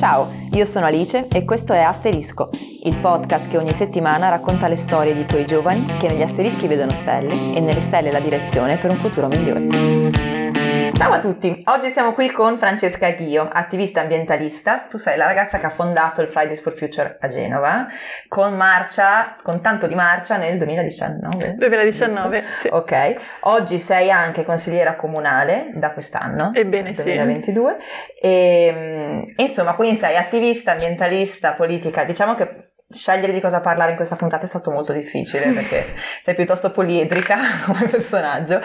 Ciao, io sono Alice e questo è Asterisco, il podcast che ogni settimana racconta le storie di quei giovani che negli asterischi vedono stelle e nelle stelle la direzione per un futuro migliore. Ciao a tutti, oggi siamo qui con Francesca Ghio, attivista ambientalista. Tu sei la ragazza che ha fondato il Fridays for Future a Genova, con marcia, con tanto di marcia nel 2019. 2019, giusto? sì. Ok, oggi sei anche consigliera comunale da quest'anno. Ebbene 2022. sì. E, insomma, quindi sei attivista, ambientalista, politica. Diciamo che scegliere di cosa parlare in questa puntata è stato molto difficile perché sei piuttosto poliedrica come personaggio.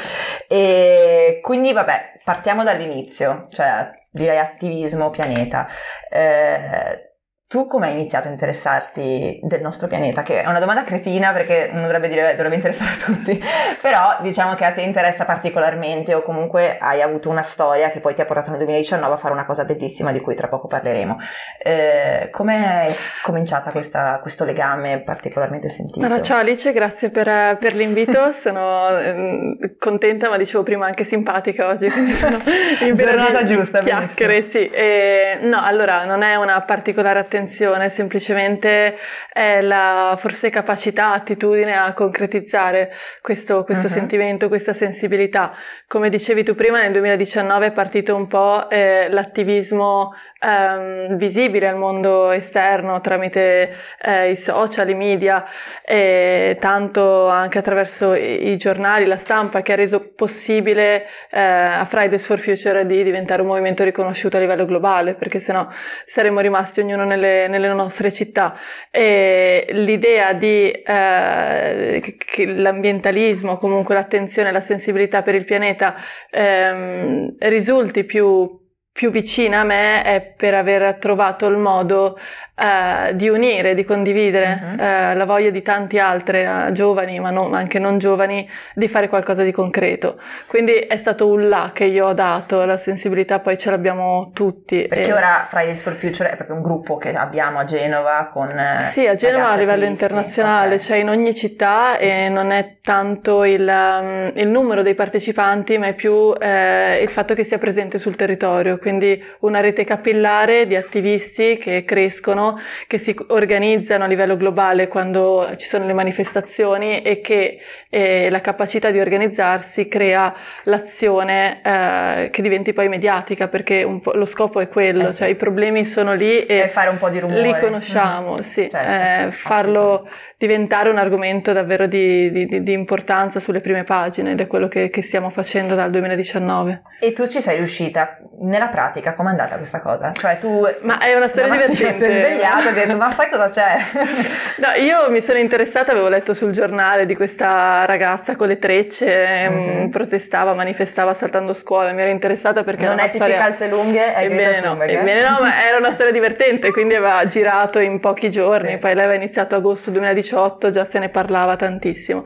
E quindi vabbè partiamo dall'inizio cioè direi attivismo pianeta. Eh, tu come hai iniziato a interessarti del nostro pianeta? Che è una domanda cretina perché non dovrebbe dire dovrebbe interessare a tutti, però diciamo che a te interessa particolarmente o comunque hai avuto una storia che poi ti ha portato nel 2019 a fare una cosa bellissima di cui tra poco parleremo. Eh, come è cominciata questa, questo legame particolarmente sentito? Allora, ciao Alice, grazie per, per l'invito, sono eh, contenta ma dicevo prima anche simpatica oggi, quindi sono in giornata giusta. Chiacchiere, sì. E, no, allora non è una particolare attenzione attenzione, semplicemente è la forse capacità, attitudine a concretizzare questo, questo uh-huh. sentimento, questa sensibilità. Come dicevi tu prima, nel 2019 è partito un po' eh, l'attivismo ehm, visibile al mondo esterno tramite eh, i social, i media e tanto anche attraverso i, i, giornali, la stampa che ha reso possibile eh, a Fridays for Future di diventare un movimento riconosciuto a livello globale perché sennò saremmo rimasti ognuno nelle, nelle nostre città. E l'idea di eh, che l'ambientalismo comunque l'attenzione la sensibilità per il pianeta ehm, risulti più più vicina a me è per aver trovato il modo uh, di unire, di condividere uh-huh. uh, la voglia di tanti altri uh, giovani, ma, non, anche non giovani, di fare qualcosa di concreto. Quindi è stato un là che io ho dato, la sensibilità poi ce l'abbiamo tutti. Perché e... ora Fridays for Future è proprio un gruppo che abbiamo a Genova con... Sì, a Genova a livello internazionale, okay. cioè in ogni città e non è tanto il, um, il numero dei partecipanti, ma è più eh, il fatto che sia presente sul territorio, quindi una rete capillare di attivisti che crescono che si organizzano a livello globale quando ci sono le manifestazioni e che eh, la capacità di organizzarsi crea l'azione eh, che diventi poi mediatica perché lo scopo è quello, eh sì. cioè i problemi sono lì e, e fare un po' di rumore. Li conosciamo, mm-hmm. sì, certo, eh, farlo diventare un argomento davvero di, di, di, importanza sulle prime pagine ed è quello che, che, stiamo facendo dal 2019. E tu ci sei riuscita? Nella pratica com'è andata questa cosa? Cioè tu... Ma è una storia divertente. Svegliata e detto ma sai cosa c'è? no, io mi sono interessata, avevo letto sul giornale di questa ragazza con le trecce, mm-hmm. protestava, manifestava saltando scuola, mi ero interessata perché non è storia... calze lunghe, è ebbene no, ebbene no, ma era una storia divertente, quindi aveva girato in pochi giorni, sì. poi lei aveva iniziato agosto 2019 2018 già se ne parlava tantissimo.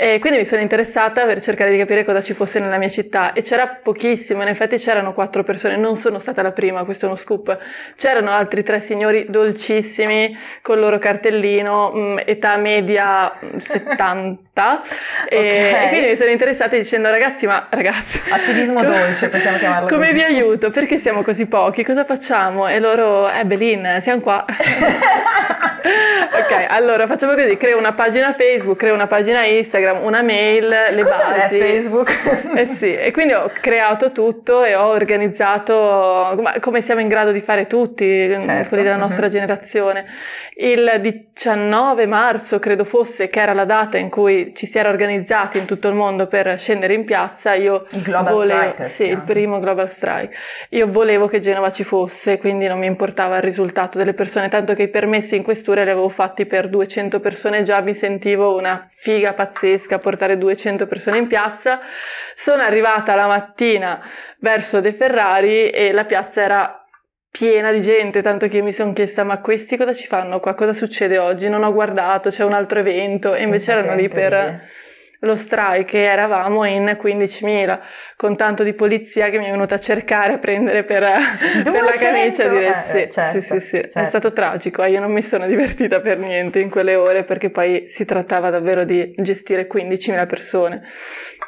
E quindi mi sono interessata per cercare di capire cosa ci fosse nella mia città e c'era pochissimo, in effetti c'erano quattro persone, non sono stata la prima, questo è uno scoop. C'erano altri tre signori dolcissimi con il loro cartellino, mm, età media 70 e, okay. e, quindi mi sono interessata dicendo ragazzi, ma ragazzi... Attivismo come, dolce, possiamo chiamarlo Come così. vi aiuto? Perché siamo così pochi? Cosa facciamo? E loro, eh Belin, siamo qua. ok, allora facciamo così, creo una pagina Facebook, creo una pagina Instagram, una mail, le Cosa basi. Facebook? eh sì, e quindi ho creato tutto e ho organizzato come siamo in grado di fare tutti, certo. quelli della nostra uh-huh. generazione. Il 19 marzo, credo fosse, che era la data in cui ci si era organizzati in tutto il mondo per scendere in piazza, io il Global volevo, Strike. Sì, il primo Global Strike. Io volevo che Genova ci fosse, quindi non mi importava il risultato delle persone, tanto che i permessi in questura li avevo fatti per 200 persone, già mi sentivo una figa pazzesca portare 200 persone in piazza. Sono arrivata la mattina verso De Ferrari e la piazza era piena di gente, tanto che mi sono chiesta ma questi cosa ci fanno qua? Cosa succede oggi? Non ho guardato, c'è un altro evento e invece erano lì per lo strike eravamo in 15.000 con tanto di polizia che mi è venuta a cercare a prendere per, per la camicia di dire, sì, eh, certo, sì, sì, sì, certo. è stato tragico eh, io non mi sono divertita per niente in quelle ore perché poi si trattava davvero di gestire 15.000 persone.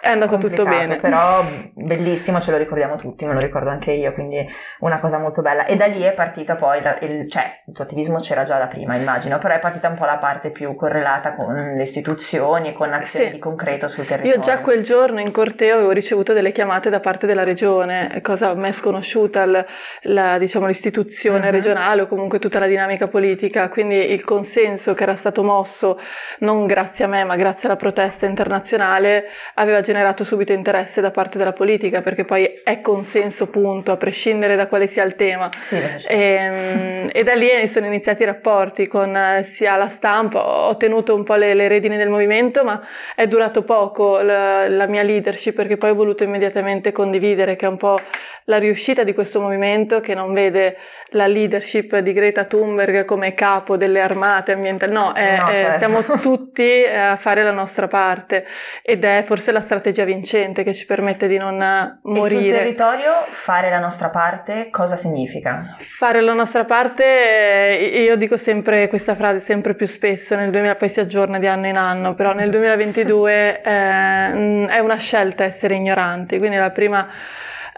È andato tutto bene. però bellissimo ce lo ricordiamo tutti me lo ricordo anche io quindi una cosa molto bella. E da lì è partita poi la, il, cioè il tuo attivismo c'era già da prima immagino però è partita un po' la parte più correlata con le istituzioni con azioni sì. di concreto sul territorio. Io già quel giorno in corteo avevo ricevuto delle chiamate da parte della regione, cosa a me sconosciuta, la, la, diciamo, l'istituzione uh-huh. regionale o comunque tutta la dinamica politica, quindi il consenso che era stato mosso non grazie a me ma grazie alla protesta internazionale aveva generato subito interesse da parte della politica perché poi è consenso punto, a prescindere da quale sia il tema. Sì, e, ehm, e, da lì sono iniziati i rapporti con eh, sia la stampa, ho tenuto un po' le, le redini del movimento ma è durato poco la, la, mia leadership perché poi ho voluto immediatamente condividere che è un po' la riuscita di questo movimento che non vede la leadership di Greta Thunberg come capo delle armate ambientali, no, è, no certo. è, siamo tutti a fare la nostra parte ed è forse la strategia vincente che ci permette di non morire. E sul territorio fare la nostra parte cosa significa? Fare la nostra parte, io dico sempre questa frase sempre più spesso, nel 2000 poi si aggiorna di anno in anno, però nel 2022 eh, è una scelta essere ignoranti, quindi la prima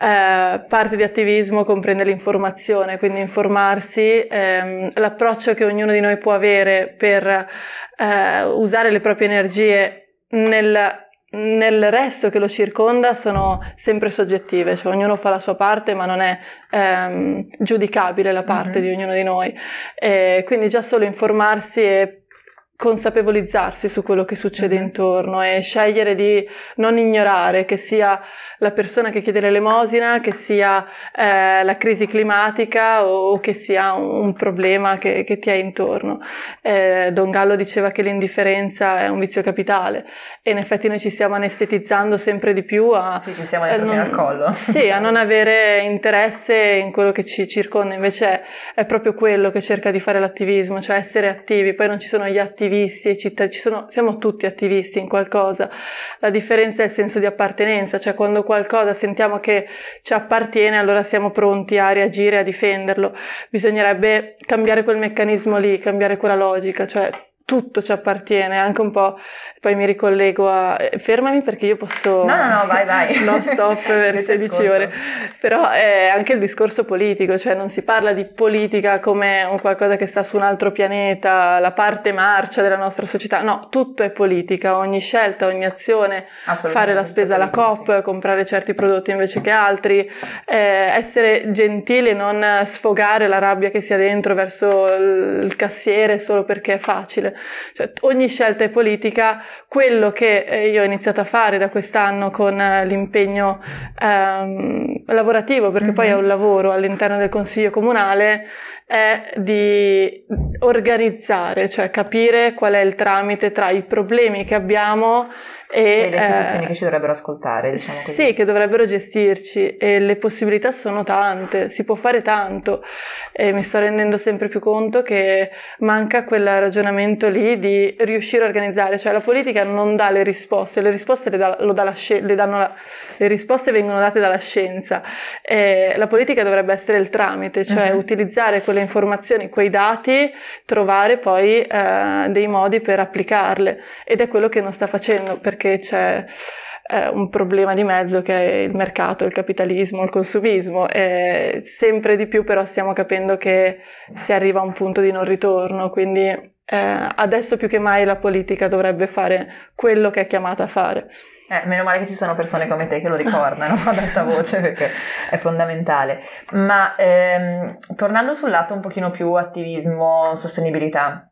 eh, parte di attivismo comprende l'informazione, quindi informarsi, ehm, l'approccio che ognuno di noi può avere per eh, usare le proprie energie nel nel resto che lo circonda sono sempre soggettive, cioè ognuno fa la sua parte ma non è ehm, giudicabile la parte mm-hmm. di ognuno di noi. E quindi già solo informarsi e consapevolizzarsi su quello che succede mm-hmm. intorno e scegliere di non ignorare che sia la persona che chiede l'elemosina, che sia eh, la crisi climatica o, che sia un, un problema che, che, ti è intorno. Eh, Don Gallo diceva che l'indifferenza è un vizio capitale e in effetti noi ci stiamo anestetizzando sempre di più a... Sì, ci siamo dentro fino al collo. Sì, a non avere interesse in quello che ci circonda, invece è, è, proprio quello che cerca di fare l'attivismo, cioè essere attivi, poi non ci sono gli attivisti e i cittadini, siamo tutti attivisti in qualcosa, la differenza è il senso di appartenenza, cioè quando qualcosa sentiamo che ci appartiene, allora siamo pronti a reagire, a difenderlo. Bisognerebbe cambiare quel meccanismo lì, cambiare quella logica, cioè tutto ci appartiene, anche un po', poi mi ricollego a... fermami perché io posso... No, no, no, vai, vai. non stop per 16 ore, però è anche il discorso politico, cioè non si parla di politica come un qualcosa che sta su un altro pianeta, la parte marcia della nostra società, no, tutto è politica, ogni scelta, ogni azione, fare la spesa alla COP, sì. comprare certi prodotti invece che altri, eh, essere gentili, non sfogare la rabbia che si ha dentro verso il cassiere solo perché è facile. Cioè, ogni scelta è politica, quello che eh, io ho iniziato a fare da quest'anno con eh, l'impegno ehm, lavorativo, perché mm-hmm. poi è un lavoro all'interno del Consiglio Comunale, è di organizzare, cioè capire qual è il tramite tra i problemi che abbiamo e, le istituzioni eh, che ci dovrebbero ascoltare, diciamo così. Sì, che dovrebbero gestirci. E le possibilità sono tante, si può fare tanto. E mi sto rendendo sempre più conto che manca quel ragionamento lì di riuscire a organizzare, cioè la politica non dà le risposte, le risposte le, dà, dà la, le, la, le risposte vengono date dalla scienza, e la politica dovrebbe essere il tramite, cioè uh-huh. utilizzare quelle informazioni, quei dati, trovare poi eh, dei modi per applicarle. Ed è quello che non sta facendo perché perché c'è eh, un problema di mezzo che è il mercato, il capitalismo, il consumismo e sempre di più però stiamo capendo che si arriva a un punto di non ritorno, quindi eh, adesso più che mai la politica dovrebbe fare quello che è chiamata a fare. Eh, meno male che ci sono persone come te che lo ricordano ad alta voce perché è fondamentale. Ma ehm, tornando sul lato un pochino più attivismo, sostenibilità,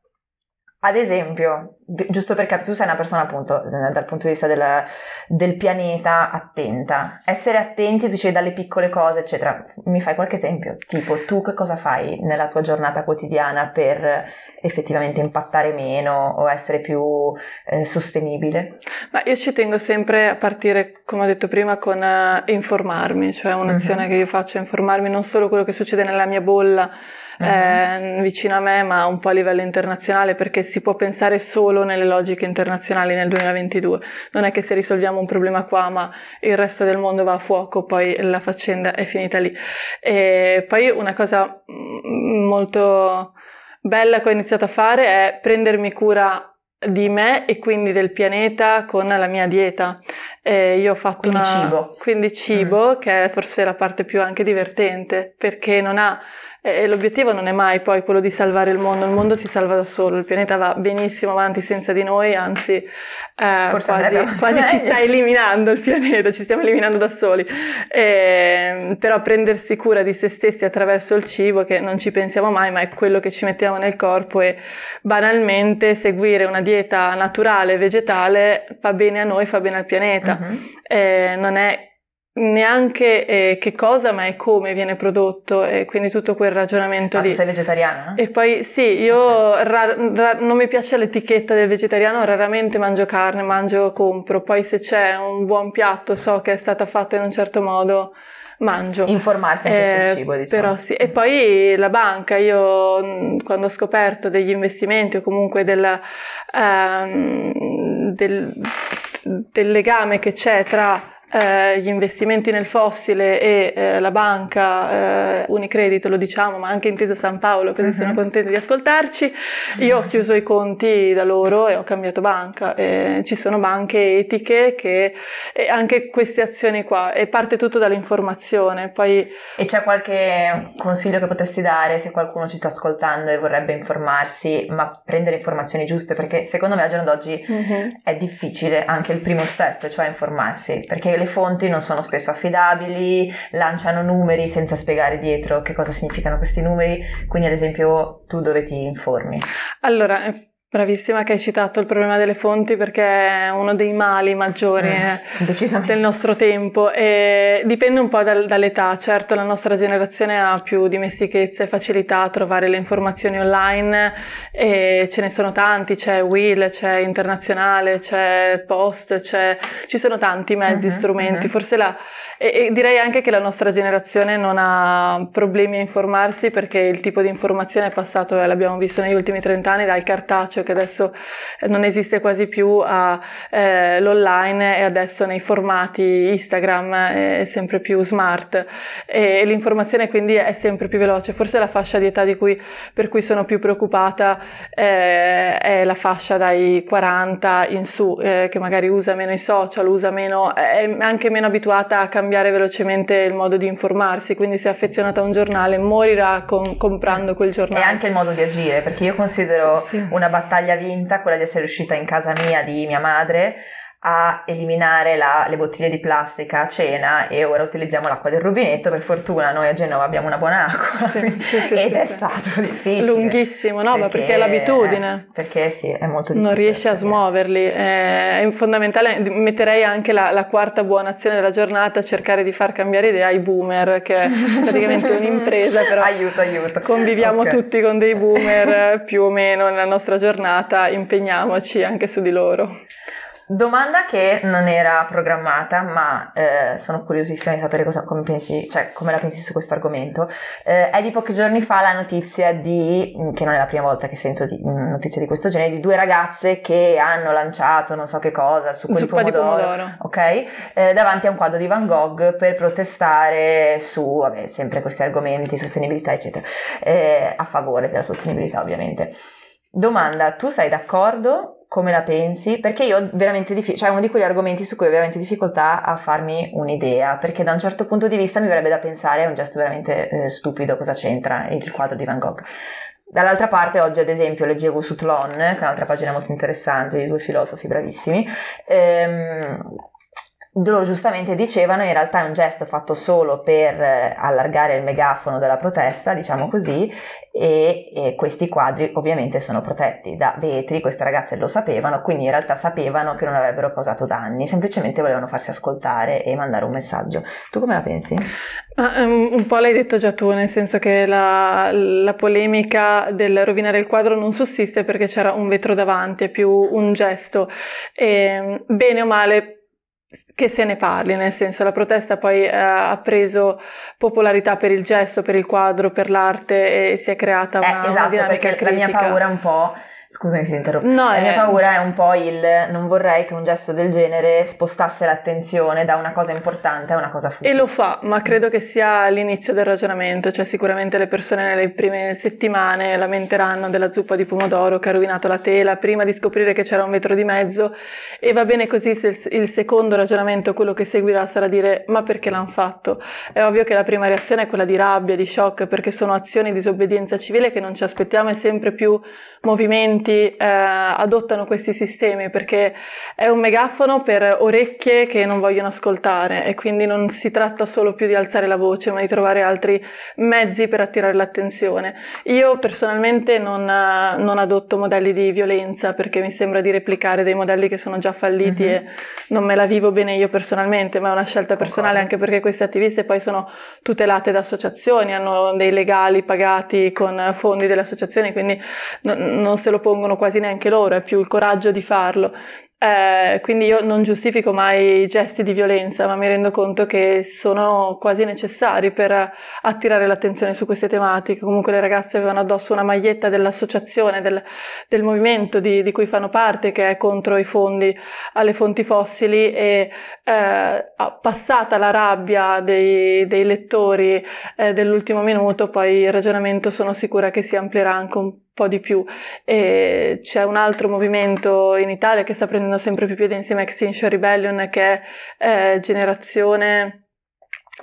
ad esempio, giusto per capire, tu sei una persona appunto dal punto di vista del, del, pianeta attenta. Essere attenti, tu dicevi dalle piccole cose, eccetera. Mi fai qualche esempio? Tipo, tu che cosa fai nella tua giornata quotidiana per effettivamente impattare meno o essere più eh, sostenibile? Ma io ci tengo sempre a partire, come ho detto prima, con uh, informarmi, cioè un'azione mm-hmm. che io faccio è informarmi non solo quello che succede nella mia bolla, uh-huh. eh, vicino a me, ma un po' a livello internazionale, perché si può pensare solo solo nelle logiche internazionali nel 2022. Non è che se risolviamo un problema qua ma il resto del mondo va a fuoco, poi la faccenda è finita lì. E poi una cosa mm, molto bella che ho iniziato a fare è prendermi cura di me e quindi del pianeta con la mia dieta. Eh, io ho fatto quindi una... cibo. Quindi cibo, mm. che è forse la parte più anche divertente, perché non ha e l'obiettivo non è mai poi quello di salvare il mondo, il mondo si salva da solo, il pianeta va benissimo avanti senza di noi, anzi eh, quasi, quasi ci sta eliminando il pianeta, ci stiamo eliminando da soli. E, però prendersi cura di se stessi attraverso il cibo, che non ci pensiamo mai, ma è quello che ci mettiamo nel corpo e banalmente seguire una dieta naturale, vegetale, fa bene a noi, fa bene al pianeta. Uh-huh. Eh, non è neanche eh, che cosa, ma è come viene prodotto e quindi tutto quel ragionamento ah, lì. Tu sei vegetariana? E poi sì, io okay. ra- ra- non mi piace l'etichetta del vegetariano, raramente mangio carne, mangio, compro, poi se c'è un buon piatto, so che è stata fatta in un certo modo, mangio. Informarsi anche eh, sul cibo, diciamo. Però sì. E poi la banca, io quando ho scoperto degli investimenti o comunque della, um, del, del legame che c'è tra eh, gli investimenti nel fossile e eh, la banca, eh, Unicredit lo diciamo, ma anche Intesa San Paolo, così uh-huh. sono contenti di ascoltarci. Io ho chiuso i conti da loro e ho cambiato banca. ci sono banche etiche che anche queste azioni qua, e parte tutto dall'informazione. Poi... E c'è qualche consiglio che potresti dare se qualcuno ci sta ascoltando e vorrebbe informarsi, ma prendere informazioni giuste? Perché secondo me al giorno d'oggi uh-huh. è difficile anche il primo step, cioè informarsi, perché le fonti non sono spesso affidabili, lanciano numeri senza spiegare dietro che cosa significano questi numeri, quindi ad esempio tu dove ti informi? Allora, Bravissima che hai citato il problema delle fonti perché è uno dei mali maggiori mm, del nostro tempo e dipende un po' dal, dall'età. Certo la nostra generazione ha più dimestichezza e facilità a trovare le informazioni online e ce ne sono tanti, c'è Will, c'è Internazionale, c'è Post, c'è... ci sono tanti mezzi, uh-huh, strumenti. Uh-huh. Forse la, e, e, direi anche che la nostra generazione non ha problemi a informarsi perché il tipo di informazione è passato, l'abbiamo visto negli ultimi 30 anni, dal cartaceo che adesso non esiste quasi più all'online eh, e adesso nei formati Instagram è sempre più smart e l'informazione quindi è sempre più veloce. Forse la fascia di età di cui, per cui sono più preoccupata eh, è la fascia dai 40 in su, eh, che magari usa meno i social, usa meno, è anche meno abituata a cambiare cambiare velocemente il modo di informarsi, quindi se è affezionata a un giornale morirà con, comprando quel giornale. E anche il modo di agire, perché io considero sì. una battaglia vinta quella di essere uscita in casa mia di mia madre a eliminare la, le bottiglie di plastica a cena e ora utilizziamo l'acqua del rubinetto. Per fortuna noi a Genova abbiamo una buona acqua sì, sì, sì, ed è stato difficile. Lunghissimo, no? Perché, ma perché è l'abitudine. Eh, perché sì, è molto difficile. Non riesci a smuoverli. È fondamentale. Metterei anche la, la, quarta buona azione della giornata, cercare di far cambiare idea ai boomer, che è praticamente un'impresa, però aiuto, aiuto. conviviamo okay. tutti con dei boomer più o meno nella nostra giornata, impegniamoci anche su di loro. Domanda che non era programmata, ma eh, sono curiosissima di sapere cosa, come, pensi, cioè, come la pensi su questo argomento. Eh, è di pochi giorni fa la notizia di, mm, che non è la prima volta che sento di, mm, notizie di questo genere, di due ragazze che hanno lanciato non so che cosa, su di pomodoro, pomodoro, ok? Eh, davanti a un quadro di Van Gogh per protestare su, vabbè, sempre questi argomenti, sostenibilità, eccetera, eh, a favore della sostenibilità ovviamente. Domanda, tu sei d'accordo come la pensi? Perché io ho veramente difficile, cioè uno di quegli argomenti su cui ho veramente difficoltà a farmi un'idea, perché da un certo punto di vista mi verrebbe da pensare, è un gesto veramente eh, stupido, cosa c'entra il quadro di Van Gogh. Dall'altra parte, oggi ad esempio leggevo su Tlon, che è un'altra pagina molto interessante di due filosofi bravissimi, ehm, loro giustamente dicevano in realtà è un gesto fatto solo per eh, allargare il megafono della protesta, diciamo così, e, e, questi quadri ovviamente sono protetti da vetri, queste ragazze lo sapevano, quindi in realtà sapevano che non avrebbero causato danni, semplicemente volevano farsi ascoltare e mandare un messaggio. Tu come la pensi? Ah, um, un po' l'hai detto già tu, nel senso che la, la, polemica del rovinare il quadro non sussiste perché c'era un vetro davanti, è più un gesto. E, bene o male che se ne parli, nel senso la protesta poi eh, ha preso popolarità per il gesto, per il quadro, per l'arte e si è creata una, eh, esatto, una dinamica perché critica. la mia paura un po' Scusami se ti interrompo. No, la mia paura è un po' il non vorrei che un gesto del genere spostasse l'attenzione da una cosa importante a una cosa futile. E lo fa, ma credo che sia l'inizio del ragionamento, cioè sicuramente le persone nelle prime settimane lamenteranno della zuppa di pomodoro che ha rovinato la tela prima di scoprire che c'era un vetro di mezzo e va bene così se il secondo ragionamento, quello che seguirà, sarà dire ma perché l'hanno fatto? È ovvio che la prima reazione è quella di rabbia, di shock, perché sono azioni di disobbedienza civile che non ci aspettiamo e sempre più movimenti movimenti eh, adottano questi sistemi perché è un megafono per orecchie che non vogliono ascoltare e quindi non si tratta solo più di alzare la voce ma di trovare altri mezzi per attirare l'attenzione. Io personalmente non, non adotto modelli di violenza perché mi sembra di replicare dei modelli che sono già falliti mm-hmm. e non me la vivo bene io personalmente ma è una scelta personale anche perché queste attiviste poi sono tutelate da associazioni, hanno dei legali pagati con fondi delle associazioni quindi no, non se lo può pongono quasi neanche loro, è più il coraggio di farlo. Eh, quindi io non giustifico mai gesti di violenza, ma mi rendo conto che sono quasi necessari per attirare l'attenzione su queste tematiche. Comunque le ragazze avevano addosso una maglietta dell'associazione, del, del movimento di, di, cui fanno parte, che è contro i fondi alle fonti fossili e eh, passata la rabbia dei, dei lettori eh, dell'ultimo minuto, poi il ragionamento sono sicura che si amplierà anche un po' di più. E c'è un altro movimento in Italia che sta prendendo sempre più piede insieme a Extinction Rebellion che è eh, Generazione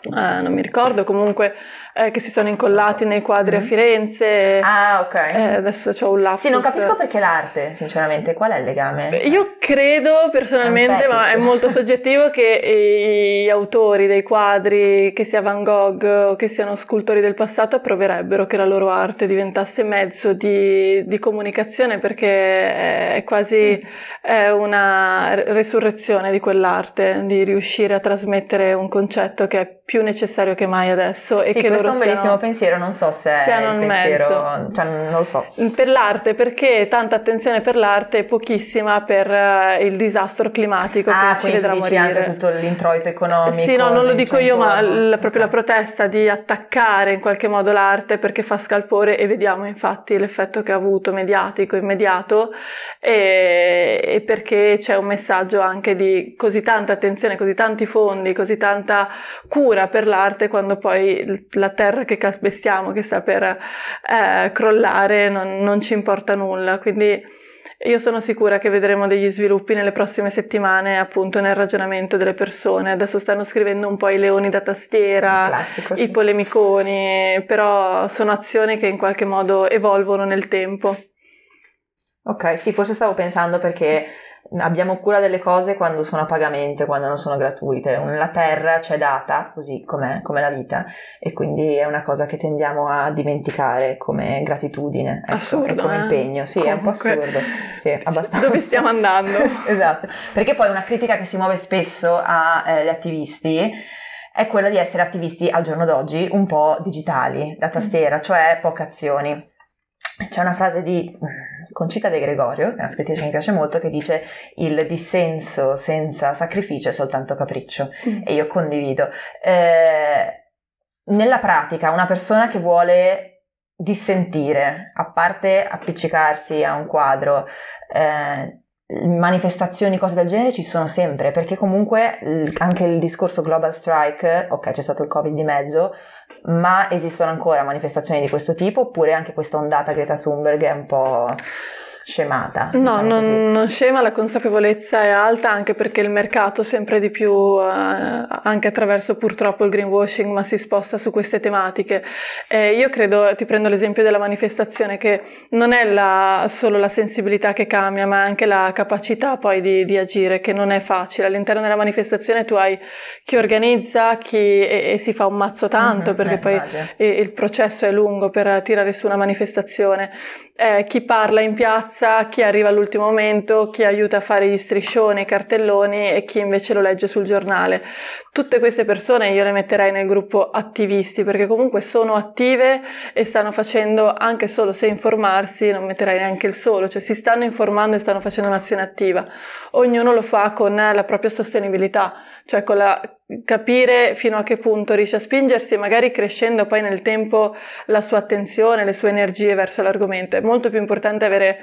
Uh, non mi ricordo, comunque eh, che si sono incollati nei quadri mm-hmm. a Firenze. Ah, ok. Eh, adesso ho un lapsus. Sì, non capisco perché l'arte, sinceramente, qual è il legame? Io credo personalmente, ma è molto soggettivo, che gli autori dei quadri, che sia Van Gogh o che siano scultori del passato, approverebbero che la loro arte diventasse mezzo di, di comunicazione perché è quasi è una resurrezione di quell'arte, di riuscire a trasmettere un concetto che è più necessario che mai adesso e sì, che questo è un bellissimo siano, pensiero, non so se è il pensiero, cioè, non lo so. Per l'arte, perché tanta attenzione per l'arte e pochissima per uh, il disastro climatico ah, che ci vedrà morire. anche tutto l'introito economico. Sì, no, non lo dico io, ma l- proprio la protesta di attaccare in qualche modo l'arte perché fa scalpore e vediamo infatti l'effetto che ha avuto mediatico, immediato e, e perché c'è un messaggio anche di così tanta attenzione, così tanti fondi, così tanta cura per l'arte quando poi la terra che calpestiamo, che sta per eh, crollare, non, non ci importa nulla. Quindi io sono sicura che vedremo degli sviluppi nelle prossime settimane appunto nel ragionamento delle persone. Adesso stanno scrivendo un po' i leoni da tastiera, classico, i polemiconi, però sono azioni che in qualche modo evolvono nel tempo. Ok, sì, forse stavo pensando perché abbiamo cura delle cose quando sono a pagamento, quando non sono gratuite. La terra ci è data, così come la vita, e quindi è una cosa che tendiamo a dimenticare come gratitudine, ecco, assurdo, come eh? impegno. Sì, Comunque, è un po' assurdo. Sì, abbastanza. Dove stiamo andando? esatto, perché poi una critica che si muove spesso agli eh, attivisti è quella di essere attivisti al giorno d'oggi un po' digitali, da tastiera, cioè poche azioni. C'è una frase di Concita De Gregorio, che è una scrittrice che mi piace molto, che dice il dissenso senza sacrificio è soltanto capriccio mm. e io condivido. Eh, nella pratica, una persona che vuole dissentire, a parte appiccicarsi a un quadro, eh, manifestazioni, cose del genere ci sono sempre, perché comunque anche il discorso Global Strike, ok c'è stato il Covid di mezzo, ma esistono ancora manifestazioni di questo tipo oppure anche questa ondata Greta Thunberg è un po' scemata. No, diciamo non, non, scema, la consapevolezza è alta anche perché il mercato sempre di più, eh, anche attraverso purtroppo il greenwashing, ma si sposta su queste tematiche. Eh, io credo, ti prendo l'esempio della manifestazione, che non è la, solo la sensibilità che cambia, ma anche la capacità poi di, di, agire, che non è facile. All'interno della manifestazione tu hai chi organizza chi, e, e si fa un mazzo tanto, mm-hmm, perché eh, poi il processo è lungo per tirare su una manifestazione. Eh, chi parla in piazza piazza, chi arriva all'ultimo momento, chi aiuta a fare gli striscioni, i cartelloni e chi invece lo legge sul giornale. Tutte queste persone io le metterei nel gruppo attivisti perché comunque sono attive e stanno facendo anche solo se informarsi, non metterei neanche il solo, cioè si stanno informando e stanno facendo un'azione attiva. Ognuno lo fa con la propria sostenibilità, cioè con la capire fino a che punto riesce a spingersi e magari crescendo poi nel tempo la sua attenzione, le sue energie verso l'argomento. È molto più importante avere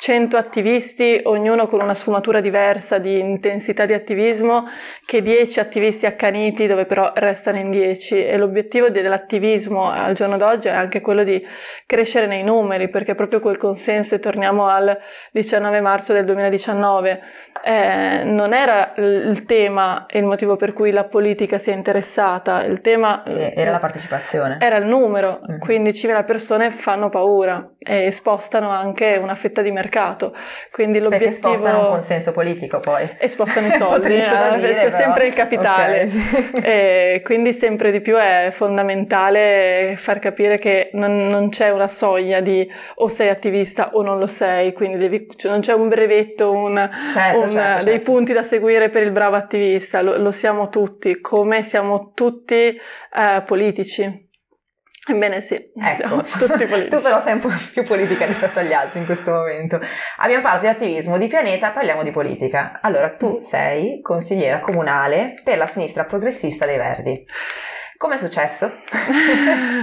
100 attivisti, ognuno con una sfumatura diversa di intensità di attivismo, che 10 attivisti accaniti dove però restano in 10 e l'obiettivo dell'attivismo al giorno d'oggi è anche quello di crescere nei numeri perché proprio quel consenso, e torniamo al 19 marzo del 2019, eh, non era il tema e il motivo per cui la politica si è interessata, il tema era la partecipazione. Era il numero, mm-hmm. 15.000 persone fanno paura e spostano anche una fetta di mercato. Quindi l'obiettivo... Perché spostano un consenso politico poi. E spostano i soldi, eh, dire, c'è però... sempre il capitale. Okay. quindi sempre di più è fondamentale far capire che non, non, c'è una soglia di o sei attivista o non lo sei, quindi devi, cioè non c'è un brevetto, un, certo, un, certo, dei certo. punti da seguire per il bravo attivista, lo, lo siamo tutti, come siamo tutti eh, politici. Ebbene sì, ecco. tutti politici. tu però sei un po' più politica rispetto agli altri in questo momento. Abbiamo parlato di attivismo di pianeta, parliamo di politica. Allora, tu sei consigliera comunale per la sinistra progressista dei Verdi. Come è successo?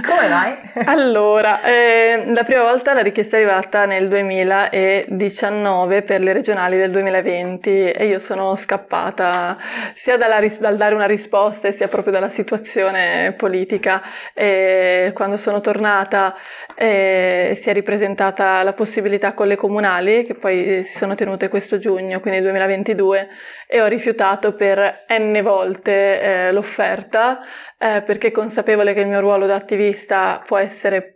Come mai? allora, eh, la prima volta la richiesta è arrivata nel 2019 per le regionali del 2020 e io sono scappata sia ris- dal dare una risposta sia proprio dalla situazione politica. E quando sono tornata eh, si è ripresentata la possibilità con le comunali che poi si sono tenute questo giugno, quindi 2022, e ho rifiutato per n volte eh, l'offerta eh, perché consapevole che il mio ruolo da attivista può essere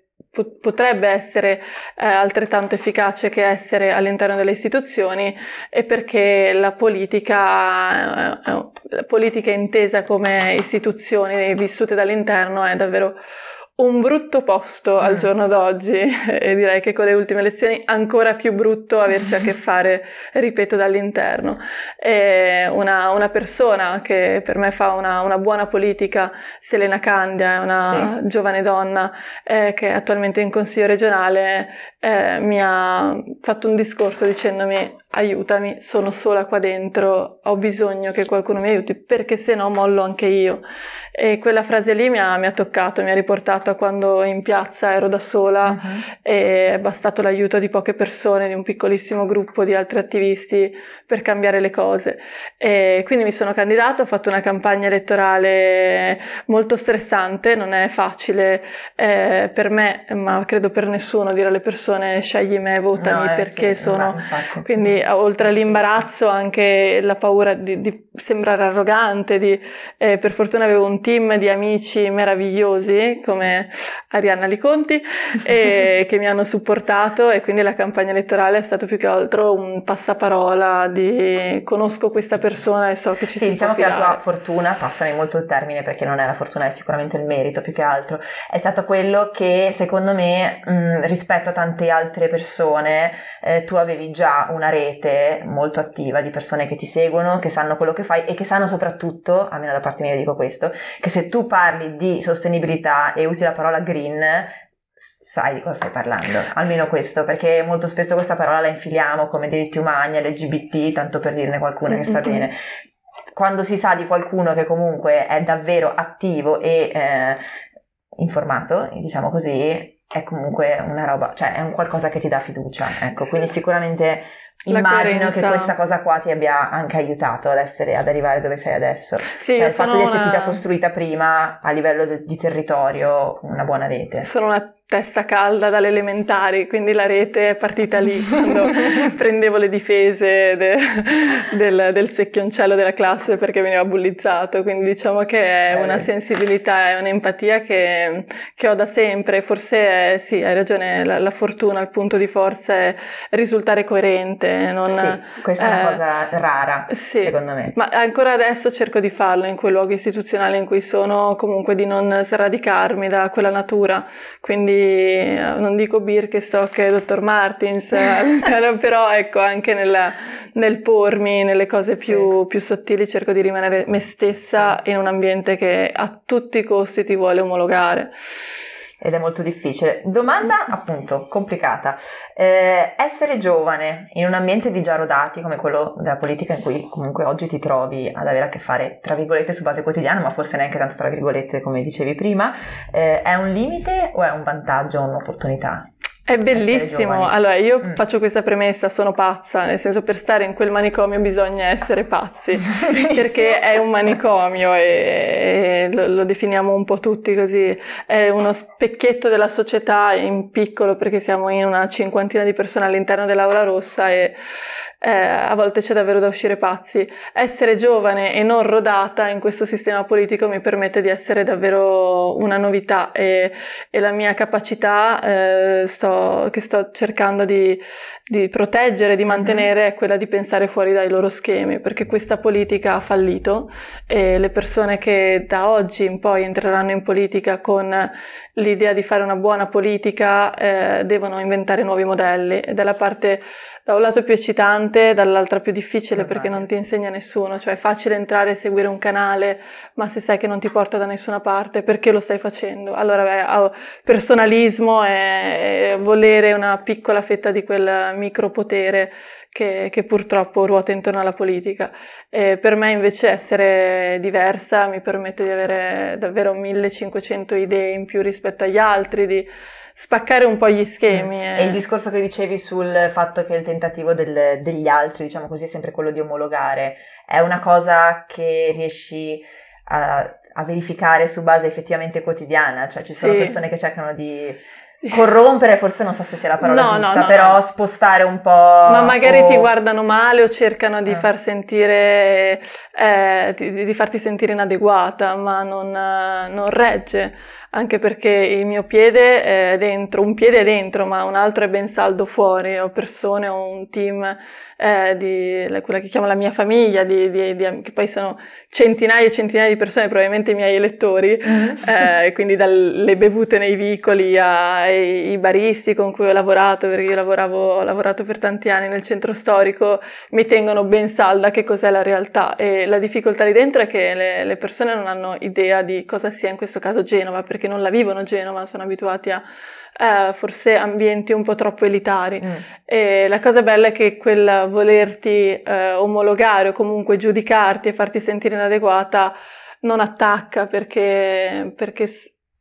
potrebbe essere eh, altrettanto efficace che essere all'interno delle istituzioni e perché la politica, eh, la politica intesa come istituzioni vissute dall'interno è davvero un brutto posto al mm. giorno d'oggi e direi che con le ultime elezioni ancora più brutto averci a che fare, ripeto, dall'interno. Una, una persona che per me fa una, una, buona politica, Selena Candia, è una sì. giovane donna eh, che è attualmente in consiglio regionale, eh, mi ha fatto un discorso dicendomi aiutami, sono sola qua dentro, ho bisogno che qualcuno mi aiuti perché se no mollo anche io. E quella frase lì mi ha, mi ha toccato, mi ha riportato a quando in piazza ero da sola uh-huh. e è bastato l'aiuto di poche persone, di un piccolissimo gruppo di altri attivisti per cambiare le cose. E quindi mi sono candidata, ho fatto una campagna elettorale molto stressante, non è facile eh, per me, ma credo per nessuno dire alle persone scegli me, votami no, eh, perché sì, sono... No, quindi oltre all'imbarazzo anche la paura di, di sembrare arrogante, di, eh, per fortuna avevo un team di amici meravigliosi come Arianna Liconti e, che mi hanno supportato e quindi la campagna elettorale è stato più che altro un passaparola di conosco questa persona e so che ci sì, si diciamo che la tua fortuna, passami molto il termine perché non è la fortuna, è sicuramente il merito più che altro, è stato quello che secondo me mh, rispetto a tante altre persone eh, tu avevi già una rete molto attiva di persone che ti seguono, che sanno quello che fai e che sanno soprattutto, almeno da parte mia dico questo, che se tu parli di sostenibilità e usi la parola green, sai di cosa stai parlando, almeno questo, perché molto spesso questa parola la infiliamo come diritti umani, LGBT, tanto per dirne qualcuno che sta bene. Quando si sa di qualcuno che comunque è davvero attivo e eh, informato, diciamo così, è comunque una roba, cioè è un qualcosa che ti dà fiducia, ecco, quindi sicuramente Immagino che questa cosa qua ti abbia anche aiutato ad, essere, ad arrivare dove sei adesso. Sì, cioè, il fatto di esserti una... già costruita prima a livello de- di territorio una buona rete. Sono una testa calda dalle elementari, quindi la rete è partita lì quando prendevo le difese de, del, del, secchioncello della classe perché veniva bullizzato, quindi diciamo che è eh, una sensibilità e un'empatia che, che, ho da sempre, forse è, sì, hai ragione, la, la, fortuna, il punto di forza è risultare coerente. Non, sì, questa è una eh, cosa rara, sì, secondo me. Ma ancora adesso cerco di farlo in quei luoghi istituzionali in cui sono, comunque di non sradicarmi da quella natura, quindi non dico Birkenstock e Dr. Martins, però ecco anche nella, nel pormi, nelle cose più, sì. più, sottili cerco di rimanere me stessa in un ambiente che a tutti i costi ti vuole omologare ed è molto difficile. Domanda appunto complicata. Eh, essere giovane in un ambiente di già rodati come quello della politica in cui comunque oggi ti trovi ad avere a che fare tra virgolette su base quotidiana, ma forse neanche tanto tra virgolette come dicevi prima, eh, è un limite o è un vantaggio o un'opportunità? È bellissimo. Allora, io mm. faccio questa premessa, sono pazza, nel senso per stare in quel manicomio bisogna essere pazzi, perché è un manicomio e, e lo, lo, definiamo un po' tutti così. È uno specchietto della società in piccolo perché siamo in una cinquantina di persone all'interno dell'aula rossa e eh, a volte c'è davvero da uscire pazzi. Essere giovane e non rodata in questo sistema politico mi permette di essere davvero una novità e, e la mia capacità eh, sto, che sto cercando di, di proteggere, di mantenere è quella di pensare fuori dai loro schemi, perché questa politica ha fallito e le persone che da oggi in poi entreranno in politica con l'idea di fare una buona politica eh, devono inventare nuovi modelli. Ed è la parte da un lato più eccitante, dall'altro più difficile perché non ti insegna nessuno, cioè è facile entrare e seguire un canale, ma se sai che non ti porta da nessuna parte, perché lo stai facendo? Allora, beh, personalismo e volere una piccola fetta di quel micropotere che, che purtroppo ruota intorno alla politica. E per me invece essere diversa mi permette di avere davvero 1500 idee in più rispetto agli altri, di spaccare un po' gli schemi. Mm. E il discorso che dicevi sul fatto che il tentativo del, degli altri, diciamo così, è sempre quello di omologare, è una cosa che riesci a, a verificare su base effettivamente quotidiana, cioè ci sono sì. persone che cercano di corrompere, forse non so se sia la parola no, giusta, no, no, però spostare un po'. Ma magari o... ti guardano male o cercano di eh. far sentire, eh, di, di, farti sentire inadeguata, ma non, non regge anche perché il mio piede è dentro, un piede è dentro, ma un altro è ben saldo fuori, ho persone, ho un team eh, di quella che chiamo la mia famiglia, di, di, di, che poi sono centinaia e centinaia di persone, probabilmente i miei elettori, mm-hmm. eh, quindi dalle bevute nei vicoli ai baristi con cui ho lavorato, perché io lavoravo, ho lavorato per tanti anni nel centro storico, mi tengono ben salda che cos'è la realtà e la difficoltà lì dentro è che le, le persone non hanno idea di cosa sia in questo caso Genova, perché non la vivono Genova, sono abituati a eh, forse ambienti un po' troppo elitari. Mm. E la cosa bella è che quel volerti eh, omologare o comunque giudicarti e farti sentire inadeguata non attacca perché, perché,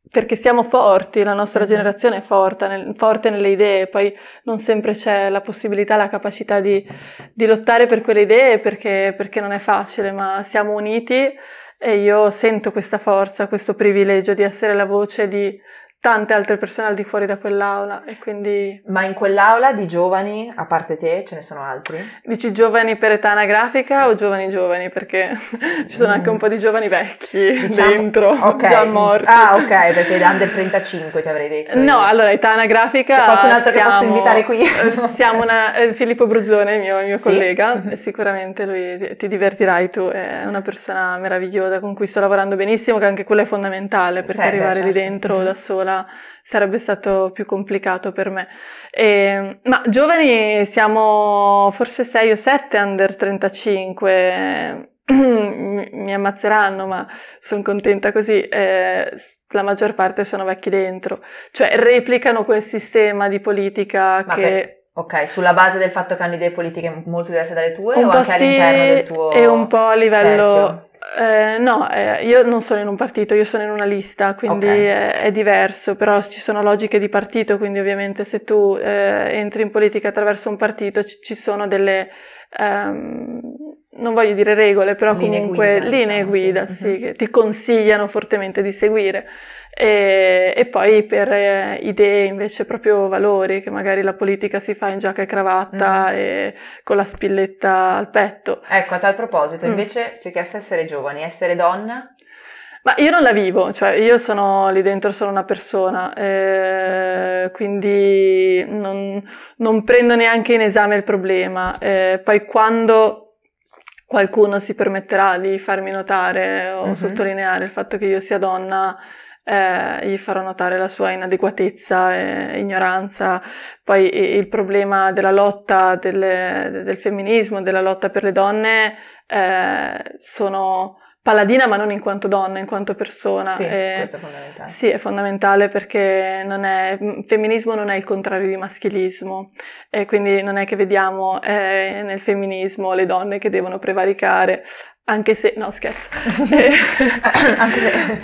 perché siamo forti, la nostra mm generazione è forte, nel, forte, nelle idee, poi non sempre c'è la possibilità, la capacità di, di lottare per quelle idee perché, perché non è facile, ma siamo uniti e io sento questa forza, questo privilegio di essere la voce di tante altre persone al di fuori da quell'aula e quindi... Ma in quell'aula di giovani, a parte te, ce ne sono altri? Dici giovani per età anagrafica o giovani giovani? Perché ci sono anche un po' di giovani vecchi diciamo, dentro, okay. già morti. Ah ok, perché under 35 ti avrei detto. No, io. allora età anagrafica... C'è qualcun altro siamo, che posso invitare qui? siamo una... Eh, Filippo Bruzzone, mio, mio sì? collega, sicuramente lui ti, ti divertirai tu, è una persona meravigliosa con cui sto lavorando benissimo, che anche quello è fondamentale perché Serve, arrivare certo. lì dentro da sola scuola sarebbe stato più complicato per me. E, ma giovani siamo forse 6 o 7 under 35, mi ammazzeranno, ma sono contenta così. Eh, la maggior parte sono vecchi dentro, cioè replicano quel sistema di politica ma che. Per... Ok, sulla base del fatto che hanno idee politiche molto diverse dalle tue un o anche sì, all'interno del tuo E un po' a livello cerchio. Eh, no, eh, io non sono in un partito, io sono in una lista, quindi okay. è, è, diverso, però ci sono logiche di partito, quindi ovviamente se tu eh, entri in politica attraverso un partito ci, ci sono delle, um, non voglio dire regole, però linee comunque guida, linee diciamo, guida, sì. sì, mm-hmm. che ti consigliano fortemente di seguire e, e poi per eh, idee invece proprio valori, che magari la politica si fa in giacca e cravatta mm. e con la spilletta al petto. Ecco, a tal proposito, mm. invece ti ho chiesto essere giovani, essere donna? Ma io non la vivo, cioè io sono lì dentro solo una persona, eh, quindi non, non, prendo neanche in esame il problema. Eh, poi quando qualcuno si permetterà di farmi notare o mm-hmm. sottolineare il fatto che io sia donna, eh, gli farò notare la sua inadeguatezza e ignoranza. Poi il problema della lotta delle, del femminismo, della lotta per le donne, eh, sono paladina ma non in quanto donna, in quanto persona. Sì, e, questo è fondamentale. Sì, è fondamentale perché non è, femminismo non è il contrario di maschilismo e quindi non è che vediamo eh, nel femminismo le donne che devono prevaricare, Anche se, no scherzo, se...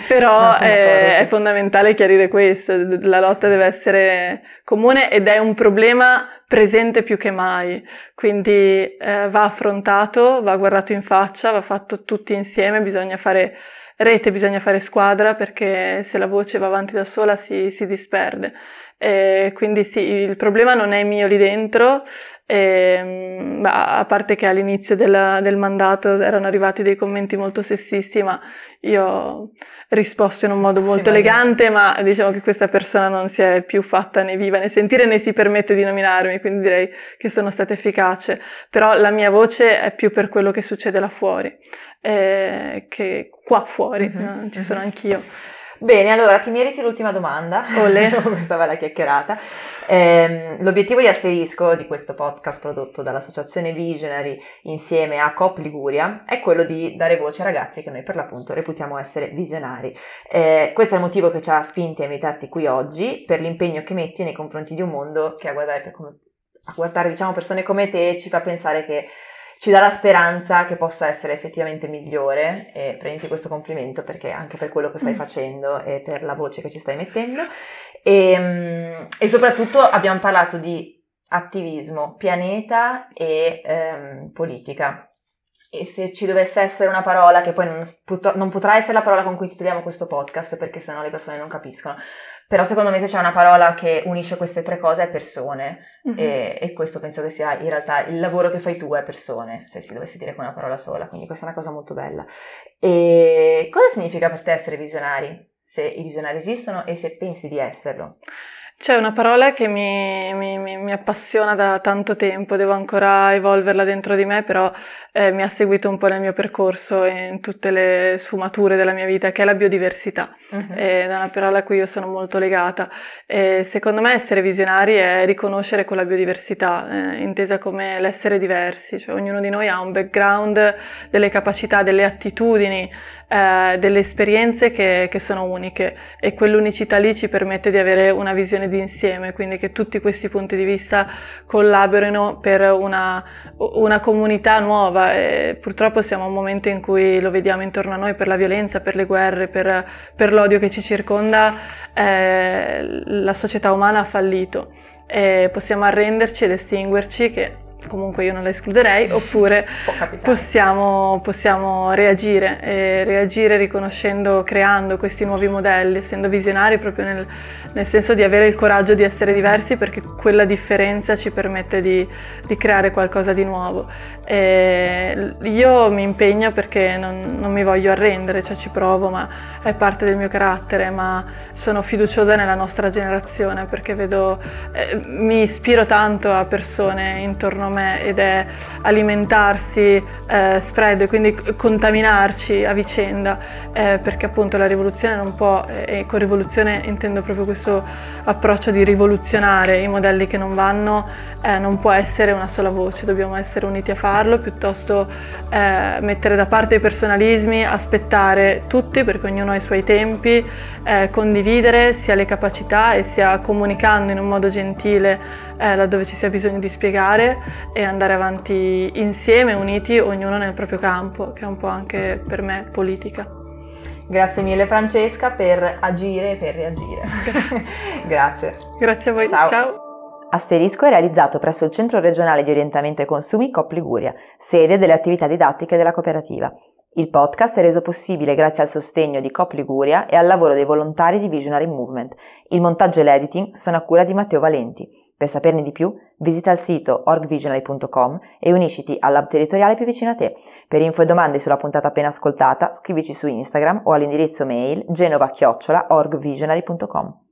però no, è, è, fondamentale chiarire questo, la lotta deve essere comune ed è un problema presente più che mai, quindi eh, va affrontato, va guardato in faccia, va fatto tutti insieme, bisogna fare rete, bisogna fare squadra perché se la voce va avanti da sola si, si disperde. E quindi sì, il problema non è mio lì dentro, e, a parte che all'inizio della, del mandato erano arrivati dei commenti molto sessisti, ma io ho risposto in un modo molto sì, elegante, ma diciamo che questa persona non si è più fatta né viva né sentire né si permette di nominarmi, quindi direi che sono stata efficace. Però la mia voce è più per quello che succede là fuori, eh, che qua fuori, mm-hmm. ci sono anch'io. Bene, allora ti meriti l'ultima domanda, dopo questa bella chiacchierata. Eh, l'obiettivo di Asterisco, di questo podcast prodotto dall'associazione Visionary insieme a COP Liguria, è quello di dare voce a ragazzi che noi per l'appunto reputiamo essere visionari. Eh, questo è il motivo che ci ha spinti a invitarti qui oggi, per l'impegno che metti nei confronti di un mondo che a guardare, a guardare diciamo, persone come te ci fa pensare che ci dà la speranza che possa essere effettivamente migliore e prenditi questo complimento perché anche per quello che stai mm. facendo e per la voce che ci stai mettendo. E, ehm, e soprattutto abbiamo parlato di attivismo, pianeta e ehm, politica. E se ci dovesse essere una parola che poi non, non, potrà essere la parola con cui titoliamo questo podcast perché sennò le persone non capiscono però secondo me se c'è una parola che unisce queste tre cose è persone mm-hmm. e, e, questo penso che sia in realtà il lavoro che fai tu è persone, se si dovesse dire con una parola sola, quindi questa è una cosa molto bella. E cosa significa per te essere visionari? Se i visionari esistono e se pensi di esserlo? C'è una parola che mi, mi, mi, appassiona da tanto tempo, devo ancora evolverla dentro di me, però eh, mi ha seguito un po' nel mio percorso e in tutte le sfumature della mia vita, che è la biodiversità. Uh-huh. È una parola a cui io sono molto legata. E secondo me essere visionari è riconoscere quella biodiversità, eh, intesa come l'essere diversi, cioè ognuno di noi ha un background, delle capacità, delle attitudini, eh, delle esperienze che, che, sono uniche e quell'unicità lì ci permette di avere una visione di insieme, quindi che tutti questi punti di vista collaborino per una, una comunità nuova. E purtroppo siamo a un momento in cui lo vediamo intorno a noi per la violenza, per le guerre, per, per l'odio che ci circonda, eh, la società umana ha fallito. E possiamo arrenderci ed estinguerci che comunque io non la escluderei, oppure possiamo, possiamo, reagire, e reagire riconoscendo, creando questi nuovi modelli, essendo visionari proprio nel, nel, senso di avere il coraggio di essere diversi perché quella differenza ci permette di, di creare qualcosa di nuovo. E io mi impegno perché non, non, mi voglio arrendere, cioè ci provo, ma è parte del mio carattere, ma sono fiduciosa nella nostra generazione perché vedo, eh, mi ispiro tanto a persone intorno a me ed è alimentarsi, eh, spread, quindi contaminarci a vicenda, eh, perché appunto la rivoluzione non può, e con rivoluzione intendo proprio questo approccio di rivoluzionare i modelli che non vanno, eh, non può essere una sola voce, dobbiamo essere uniti a farlo, piuttosto eh, mettere da parte i personalismi, aspettare tutti perché ognuno ha i suoi tempi, eh, condividere sia le capacità e sia comunicando in un modo gentile eh, laddove ci sia bisogno di spiegare e andare avanti insieme, uniti, ognuno nel proprio campo, che è un po' anche per me politica. Grazie mille Francesca per agire e per reagire. Grazie. Grazie a voi. Ciao. Ciao. Asterisco è realizzato presso il Centro regionale di orientamento ai consumi COP Liguria, sede delle attività didattiche della cooperativa. Il podcast è reso possibile grazie al sostegno di COP Liguria e al lavoro dei volontari di Visionary Movement. Il montaggio e l'editing sono a cura di Matteo Valenti. Per saperne di più, visita il sito orgvisionary.com e unisciti all'hub territoriale più vicino a te. Per info e domande sulla puntata appena ascoltata, scrivici su Instagram o all'indirizzo mail genova-orgvisionary.com.